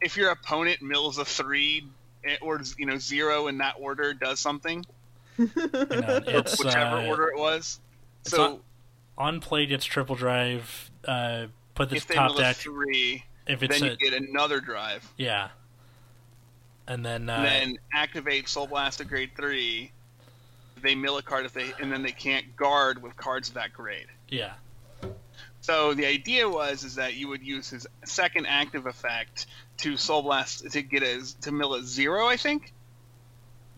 if your opponent mills a three eh, or you know zero in that order does something, [LAUGHS] Hang on, it's whichever uh, order it was. it's So not- on play gets triple drive. Uh, put this if they top mill a deck three, if it's then a you get another drive. yeah, and then uh, and then activate Soul Blast at grade three. They mill a card if they, and then they can't guard with cards of that grade. yeah, So the idea was is that you would use his second active effect to Soul Blast to get a to mill a zero, I think.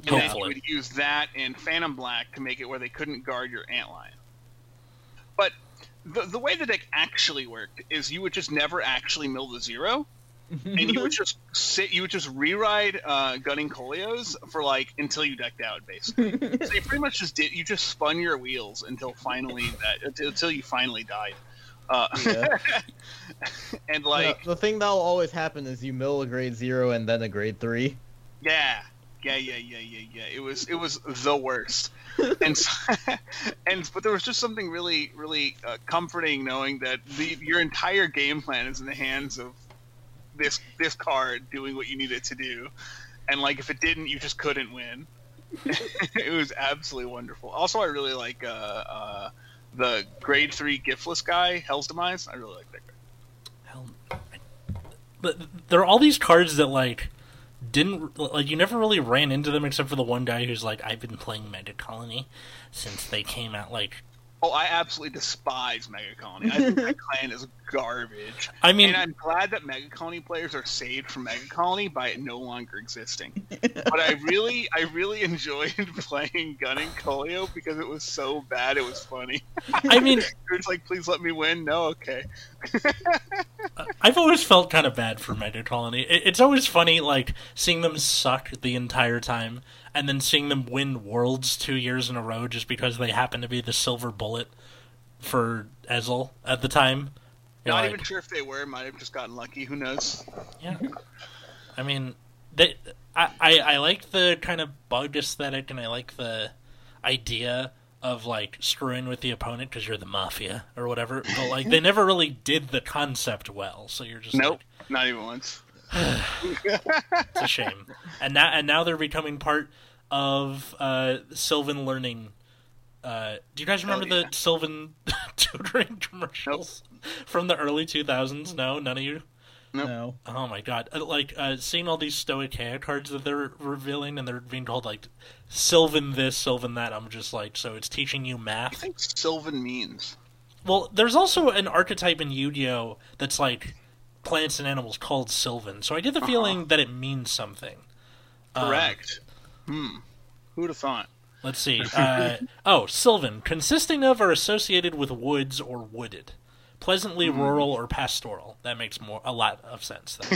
And then you would use that and Phantom Black to make it where they couldn't guard your Antlion. But the, the way the deck actually worked is you would just never actually mill the zero, [LAUGHS] and you would just sit, you would just reride uh, Gunning Colios for like until you decked out, basically. [LAUGHS] so you pretty much just did, you just spun your wheels until finally that until you finally died. Uh, Yeah. [LAUGHS] and Yeah, like the thing that'll always happen is you mill a grade zero and then a grade three. Yeah, yeah, yeah, yeah, yeah, yeah. It was it was the worst, and so, [LAUGHS] and but there was just something really really uh, comforting knowing that the your entire game plan is in the hands of this this card doing what you need it to do, and like if it didn't, you just couldn't win. [LAUGHS] it was absolutely wonderful. Also, I really like uh, uh, the grade three giftless guy, Hell's Demise. I really like that guy. Hell, but there are all these cards that like didn't like you never really ran into them except for the one guy who's like I've been playing Mega Colony since they came out. Like Oh, I absolutely despise Mega Colony. I think that [LAUGHS] clan is garbage. I mean, and I'm glad that Mega Colony players are saved from Mega Colony by it no longer existing. but I really, I really enjoyed [LAUGHS] playing Gunning Colio because it was so bad it was funny. I mean, [LAUGHS] It's like, please let me win. No, okay. I've always felt kind of bad for Mega Colony. It's always funny, like seeing them suck the entire time, and then seeing them win Worlds two years in a row just because they happen to be the silver bullet for Ezel at the time. You're Not like, even sure if they were. Might have just gotten lucky. Who knows? Yeah, I mean, they. I, I I like the kind of bug aesthetic, and I like the idea of like screwing with the opponent because you're the mafia or whatever. But like, they never really did the concept well, so you're just Nope. like, Not even once. [SIGHS] it's a shame. and now and now they're becoming part of uh, Sylvan Learning. Uh, do you guys remember Hell yeah. the Sylvan [LAUGHS] tutoring commercials from the early 2000s? No, none of you. Nope. No. Oh my god! Uh, Like uh, seeing all these Stoicheia cards that they're revealing, and they're being called like Sylvan this, Sylvan that. I'm just like, so it's teaching you math. I math. think Sylvan means. Well, there's also an archetype in Yu-Gi-Oh that's like plants and animals called Sylvan, so I get the feeling that it means something. Um, Correct. Hmm. Who'd have thought? let's see. Uh, [LAUGHS] oh, Sylvan, consisting of or associated with woods or wooded, pleasantly rural or pastoral. That makes more a lot of sense. [LAUGHS]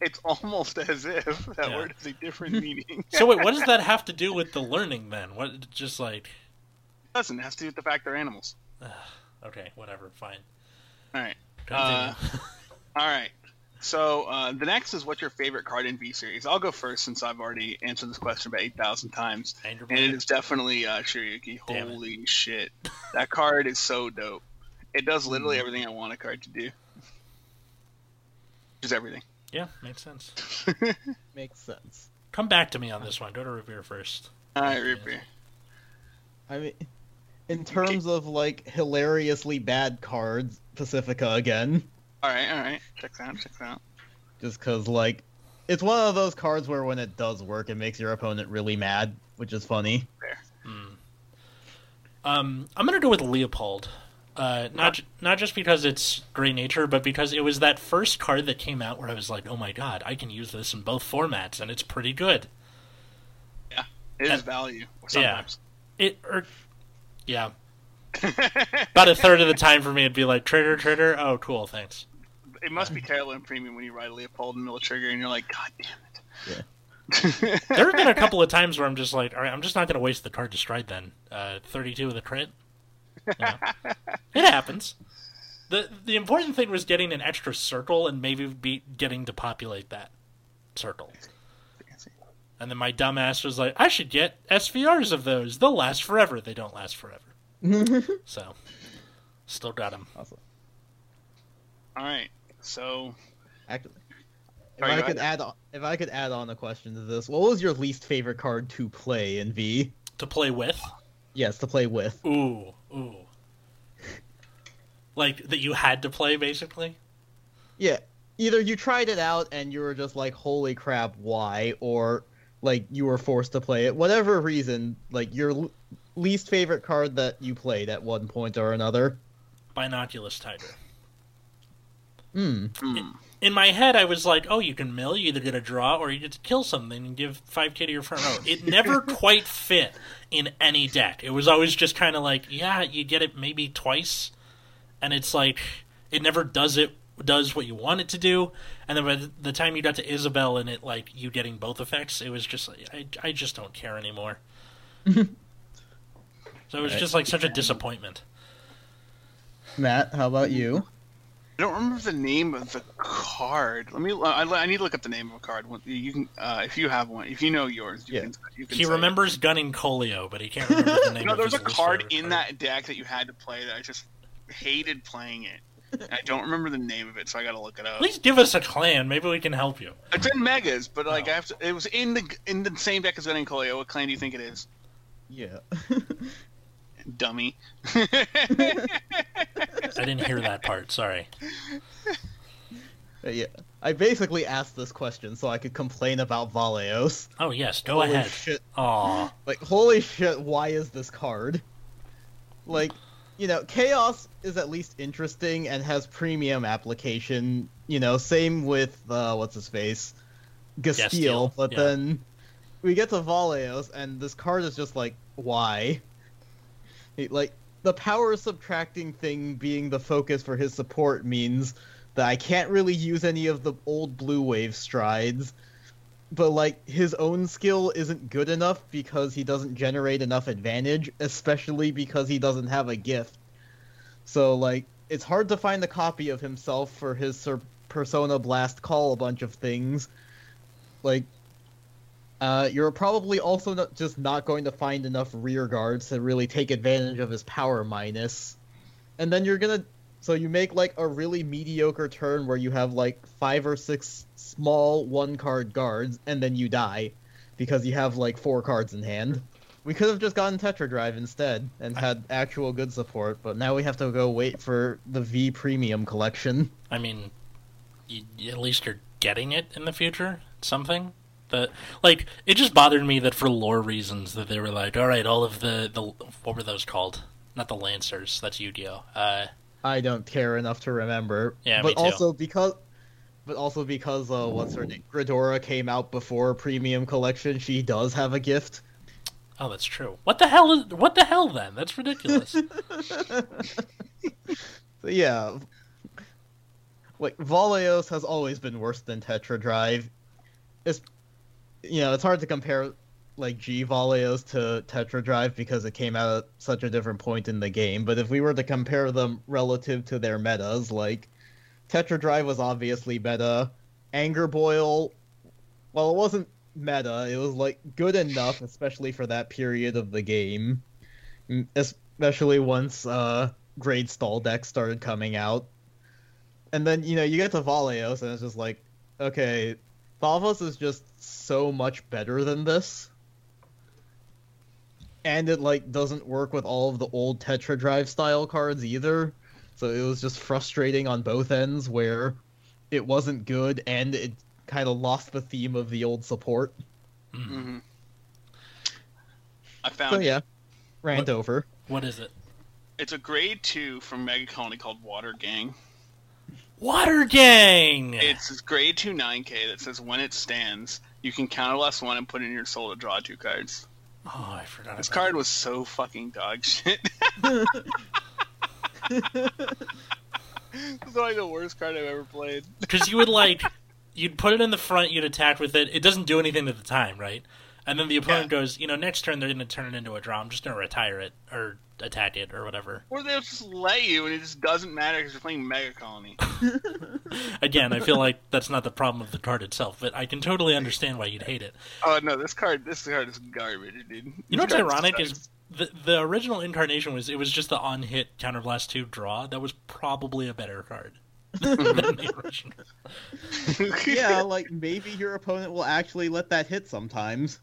It's almost as if that Yeah. word has a different [LAUGHS] meaning. so wait, what does that have to do with the learning then? What just like doesn't. It has to do with the fact they're animals. okay, whatever, fine. All right. Continue. All right. So uh, the next is what's your favorite card in V series? I'll go first since I've already answered this question about eight thousand times, Anger and it Blade? definitely uh, Shiryuki. Damn it. Holy shit, that card is so dope. It does Hmm. literally everything I want a card to do. Just everything. Yeah, makes sense. [LAUGHS] Makes sense. Come back to me on this one. Go to Revere first. All right, Reaper. I mean, in terms of like hilariously bad cards, Pacifica again. All right, all right. Check that out. Check that out. Just because, like, it's one of those cards where when it does work, it makes your opponent really mad, which is funny. Um, I'm gonna go with Leopold. Uh, not not just because it's Great Nature, but because it was that first card that came out where I was like, "Oh my god, I can use this in both formats, and it's pretty good." Yeah, it is value sometimes. It, or, yeah, [LAUGHS] about a third of the time for me, it'd be like, "Trigger, trigger." Oh, cool, thanks. It must be terrible in premium when you ride Leopold and Mill Trigger and you're like, God damn it. Yeah. There have been a couple of times where I'm just like, "All right, I'm just not gonna waste the card to stride." Then, uh, 32 with a crit. You know. it happens. the The important thing was getting an extra circle and maybe be getting to populate that circle. And then my dumbass was like, I should get SVRs of those. They'll last forever. They don't last forever. [LAUGHS] So, still got them. Awesome. All right. So, Actually, if I could add on, if I could add on a question to this, what was your least favorite card to play in V? To play with? Yes, to play with. Ooh, ooh. Like, that you had to play, basically? Yeah, either you tried it out and you were just like, "Holy crap, why?" or like you were forced to play it. Whatever reason, like your l- least favorite card that you played at one point or another. Binoculus Tiger. Hmm. hmm. in my head, I was like, "Oh, you can mill. You either get a draw or you get to kill something and give five k to your front row." It [LAUGHS] never quite fit in any deck. It was always just kind of like, "Yeah, you get it maybe twice," and it's like it never does it does what you want it to do. And then by the- the time you got to Isabel and it like you getting both effects, it was just like I I just don't care anymore. [LAUGHS] so it was Right. just like such a disappointment. Matt, how about you? I don't remember the name of the card. Let me. I, I need to look up the name of a card. You can, uh, if you have one, if you know yours, you Yeah. can. You can He say it. remembers gunning Colio, but he can't remember the [LAUGHS] name No, of there was a card in card. that deck that you had to play that I just hated playing it. I don't remember the name of it, so I got to look it up. Please give us a clan. Maybe we can help you. It's in Megas, but like Oh. I have to, it was in the in the same deck as Gunning Colio. What clan do you think it is? Yeah. [LAUGHS] Dummy. [LAUGHS] I didn't hear that part. Sorry. yeah. I basically asked this question so I could complain about Valeos. Oh yes, go Holy ahead. shit. Aw. Like, holy shit, why is this card? Like, you know, Chaos is at least interesting and has premium application. You know, same with, uh, what's his face? Gastile, But yeah. then we get to Valeos, and this card is just like, why? Like, the power subtracting thing being the focus for his support means that I can't really use any of the old blue wave strides but like his own skill isn't good enough because he doesn't generate enough advantage, especially because he doesn't have a gift. So like it's hard to find a copy of himself for his Persona Blast call a bunch of things. Like uh, you're probably also not, just not going to find enough rear guards to really take advantage of his power minus. And then you're gonna so you make like a really mediocre turn where you have like five or six small one card guards and then you die because you have like four cards in hand. We could have just gotten Tetra Drive instead and had actual good support, but now we have to go wait for the V Premium collection. I mean, you, at least you're getting it in the future. Something. But like, it just bothered me that for lore reasons that they were like, all right, all of the the what were those called? Not the Lancers. That's Yu-Gi-Oh. Uh, I don't care enough to remember. Yeah, but also because, but also because uh, what's her name? Gridora came out before Premium Collection. She does have a gift. Oh, that's true. What the hell is what the hell then? That's ridiculous. [LAUGHS] So yeah, like Valeos has always been worse than Tetra Drive. It's you know it's hard to compare like G Valeos to Tetra Drive because it came out at such a different point in the game. But if we were to compare them relative to their metas, like Tetra Drive was obviously meta. Anger Boil, well, it wasn't meta. It was like good enough, especially for that period of the game. Especially once uh, Grade Stall decks started coming out. And then, you know, you get to Valeos, and it's just like, okay, Thavas is just so much better than this. And it, like, doesn't work with all of the old Tetra Drive style cards either. So it was just frustrating on both ends, where it wasn't good and it kind of lost the theme of the old support. Mhm. hmm I found it. yeah, rant What- over. What is it? It's a grade two from Mega Colony called Water Gang. Water Gang. It's grade two 9K that says when it stands, you can counter less one and put in your soul to draw two cards. oh, I forgot. This card was so fucking dog shit. [LAUGHS] This is like the worst card I've ever played. because you would like [LAUGHS] you'd put it in the front, you'd attack with it. It doesn't do anything at the time, right? And then the opponent Yeah. goes, you know, next turn they're going to turn it into a draw. I'm just going to retire it or attack it or whatever. Or they'll just lay you, and it just doesn't matter because you're playing Mega Colony. [LAUGHS] Again, I feel like that's not the problem of the card itself, but I can totally understand why you'd hate it. Oh no, this card, this card is garbage, dude. You know what's ironic sucks. is the the original incarnation was it was just the on hit counterblast two draw. That was probably a better card [LAUGHS] than the original. [LAUGHS] yeah, like maybe your opponent will actually let that hit sometimes.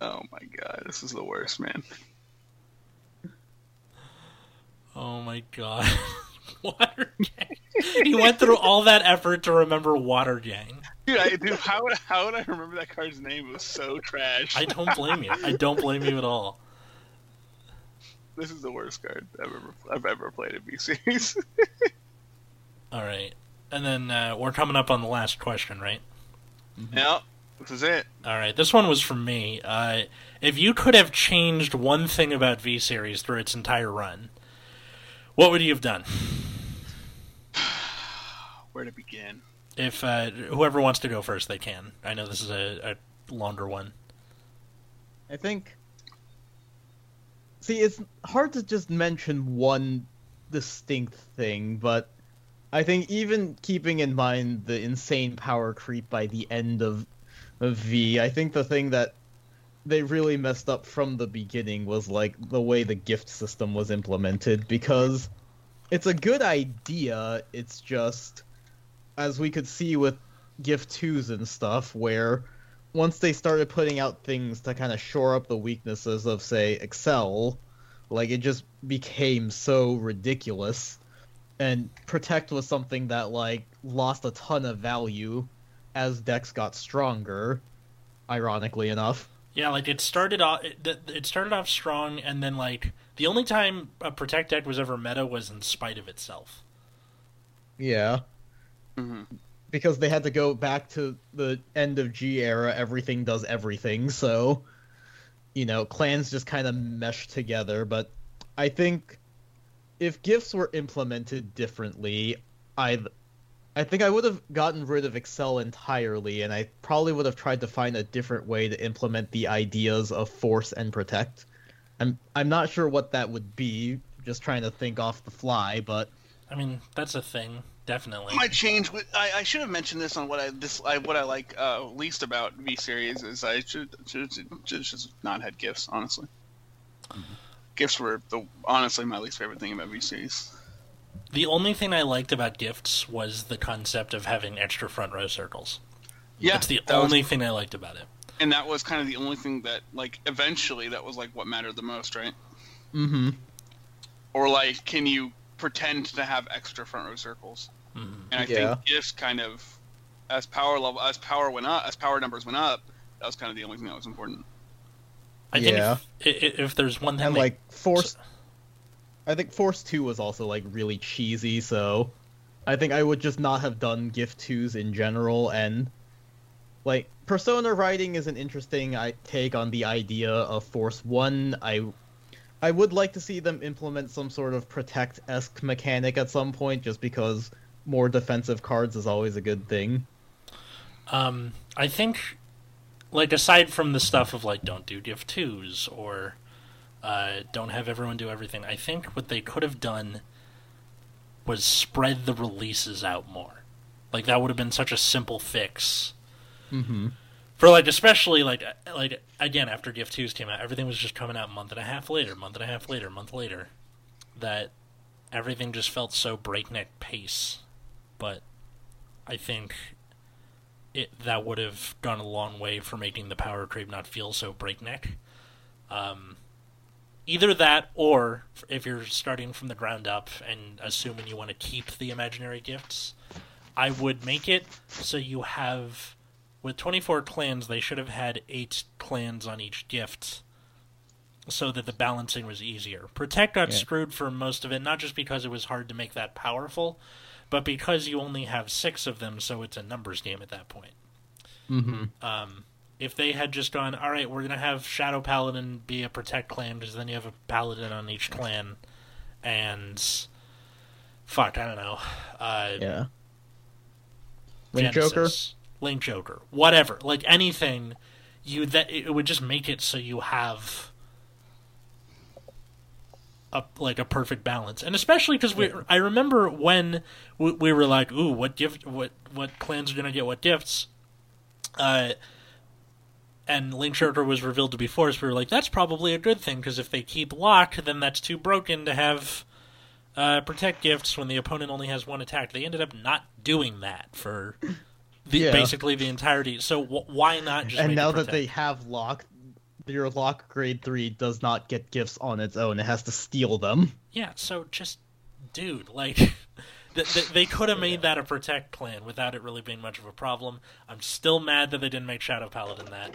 Oh my god, this is the worst, man. Oh my god. [LAUGHS] Water Gang. He went through all that effort to remember Water Gang. Dude, I, dude, how would how would I remember that card's name? It was so trash. I don't blame you. I don't blame you at all. This is the worst card I've ever I've ever played in V series. [LAUGHS] All right. And then uh, we're coming up on the last question, right? yeah, this is it. All right. This one was from me. Uh, if you could have changed one thing about V Series through its entire run, what would you have done? [SIGHS] Where to begin? If uh, whoever wants to go first, they can. I know this is a, a longer one. I think. See, it's hard to just mention one distinct thing, but I think even keeping in mind the insane power creep by the end of, of V, I think the thing that they really messed up from the beginning was like the way the gift system was implemented because it's a good idea, it's just as we could see with gift 2s and stuff where once they started putting out things to kind of shore up the weaknesses of say Accel like it just became so ridiculous. And protect was something that like lost a ton of value as decks got stronger ironically enough Yeah, like it started off. It, it started off strong, and then like the only time a protect deck was ever meta was in spite of itself. yeah hmm because they had to go back to the end of G era, everything does everything. So, you know, clans just kind of mesh together. But I think if gifts were implemented differently, I, I think I would have gotten rid of Accel entirely, and I probably would have tried to find a different way to implement the ideas of force and protect. I'm I'm not sure what that would be. Just trying to think off the fly, but I mean, that's a thing, definitely. My change. with- I, I should have mentioned this on what I this I, what I like uh, least about V series is I should should, should, should just not had gifts. Honestly, gifts were the honestly my least favorite thing about V series. The only thing I liked about gifts was the concept of having extra front row circles. Yeah, That's the that was- only thing I liked about it. and that was kind of the only thing that like eventually that was like what mattered the most, right? mm-hmm. Or like, can you pretend to have extra front row circles? Mhm. And I Yeah. think gifts kind of, as power level, as power went up, as power numbers went up, that was kind of the only thing that was important. I think Yeah. if, i- i- if there's one thing and they- like force I think Force Two was also like really cheesy, so I think I would just not have done Gift Twos in general. And like Persona writing is an interesting I- take on the idea of Force One. I I would like to see them implement some sort of protect esque mechanic at some point, just because more defensive cards is always a good thing. Um, I think, like, aside from the stuff of like, don't do gift twos or uh, don't have everyone do everything. I think what they could have done was spread the releases out more. Like that would have been such a simple fix. Mm-hmm. For like, especially like like again after Gift Twos came out, everything was just coming out a month and a half later, month and a half later, month later. That everything just felt so breakneck pace. But I think it that would have gone a long way for making the power creep not feel so breakneck. Um, either that, or if you're starting from the ground up and assuming you want to keep the imaginary gifts, I would make it so you have with 24 clans, they should have had eight clans on each gift so that the balancing was easier. Protect got Yeah. screwed for most of it, not just because it was hard to make that powerful, but because you only have six of them, so it's a numbers game at that point. Mm-hmm. Um, if they had just gone, all right, we're gonna have Shadow Paladin be a protect clan, because then you have a paladin on each clan, and fuck, I don't know, uh, Yeah. Link Joker. Link Joker, whatever, like anything, you that it would just make it so you have a like a perfect balance, and especially because we, I remember when we, we were like, ooh, what gift, what what clans are gonna get what gifts, uh. And Link was revealed to be Force. We were like, that's probably a good thing because if they keep Lock, then that's too broken to have uh, protect gifts when the opponent only has one attack. They ended up not doing that for the, Yeah. basically the entirety. So wh- why not just? and now that they have lock, your lock grade three does not get gifts on its own. It has to steal them. yeah, so just dude, like [LAUGHS] th- th- they could have made that a protect plan without it really being much of a problem. I'm still mad that they didn't make Shadow Paladin that.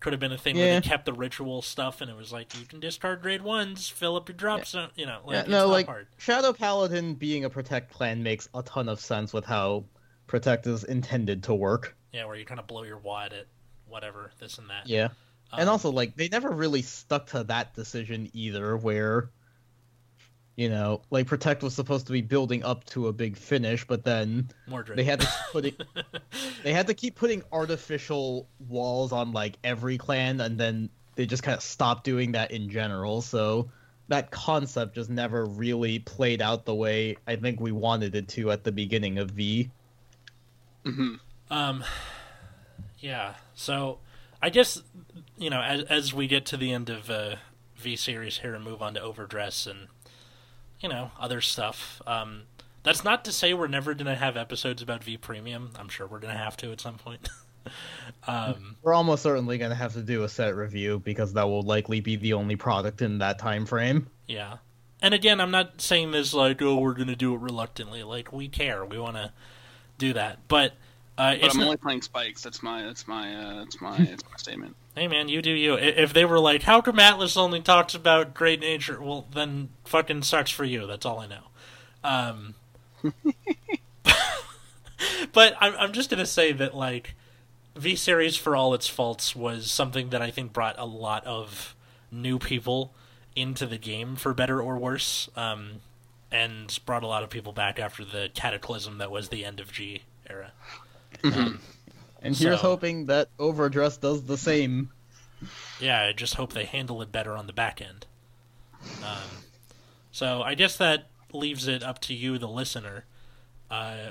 Could have been a thing where they kept the ritual stuff, and it was like you can discard grade ones, fill up your drops, zone. You know, like yeah, no, like hard. Shadow Paladin being a protect clan makes a ton of sense with how protect is intended to work. Yeah, where you kind of blow your wad at whatever this and that. Yeah. and Um, also like they never really stuck to that decision either where you know like protect was supposed to be building up to a big finish but then Mordred. they had to keep putting [LAUGHS] they had to keep putting artificial walls on like every clan and then they just kind of stopped doing that in general so that concept just never really played out the way i think we wanted it to at the beginning of v hmm Um, yeah. So, I guess you know, as as we get to the end of uh, V series here and move on to Overdress and you know other stuff. Um, that's not to say we're never gonna have episodes about V Premium. I'm sure we're gonna have to at some point. [LAUGHS] um, we're almost certainly going to have to do a set review because that will likely be the only product in that time frame yeah. And again, I'm not saying this like, oh, we're gonna do it reluctantly. Like we care, we want to do that, but. Uh, But it's I'm not- only playing spikes. That's my that's my uh, that's my [LAUGHS] that's my statement. Hey man, you do you. If they were like, "How come Atlas only talks about great nature?" Well, then fucking sucks for you. That's all I know. Um, [LAUGHS] but I'm I'm just gonna say that like V series, for all its faults, was something that I think brought a lot of new people into the game for better or worse, um, and brought a lot of people back after the cataclysm that was the end of G era. Mhm. And here's So- hoping that Overdress does the same. yeah, I just hope they handle it better on the back end. Um, so I guess that leaves it up to you, the listener. Uh,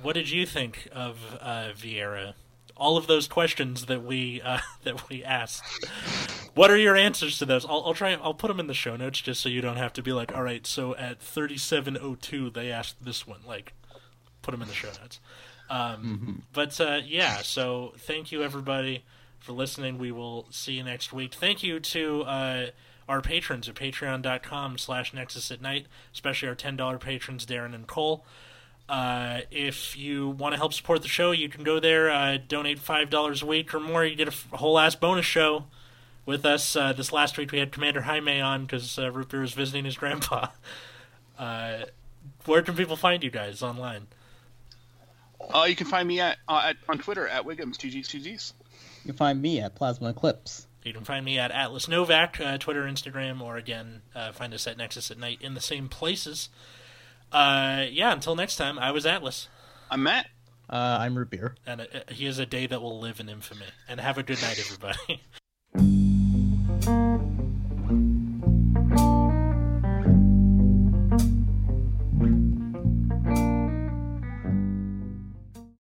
what did you think of uh, V era? All of those questions that we uh, [LAUGHS] that we asked. What are your answers to those? I'll, I'll try. I'll put them in the show notes just so you don't have to be like, all right. So at thirty-seven oh two, they asked this one. Like, put them in the show notes. Um, But uh, yeah, so thank you everybody for listening. We will see you next week. Thank you to uh, our patrons at patreon.com slash nexus at night, especially our $10 patrons, Darren and Cole. Uh, if you want to help support the show, you can go there, uh, donate $5 a week or more. You get a f- whole ass bonus show with us uh, this last week. We had Commander Jaime on because uh, Root Beer was visiting his grandpa. [LAUGHS] Uh, where can people find you guys online? Uh, you can find me at, uh, at on Twitter at Wiggums two G's two G's. You can find me at Plasma Eclipse. You can find me at Atlas Novak, uh, Twitter, Instagram, or again, uh, find us at Nexus at Night in the same places. Uh, yeah, until next time, I was Atlas, I'm Matt. Uh, I'm root beer. and uh, he is a day that will live in infamy. And have a good night, everybody. [LAUGHS]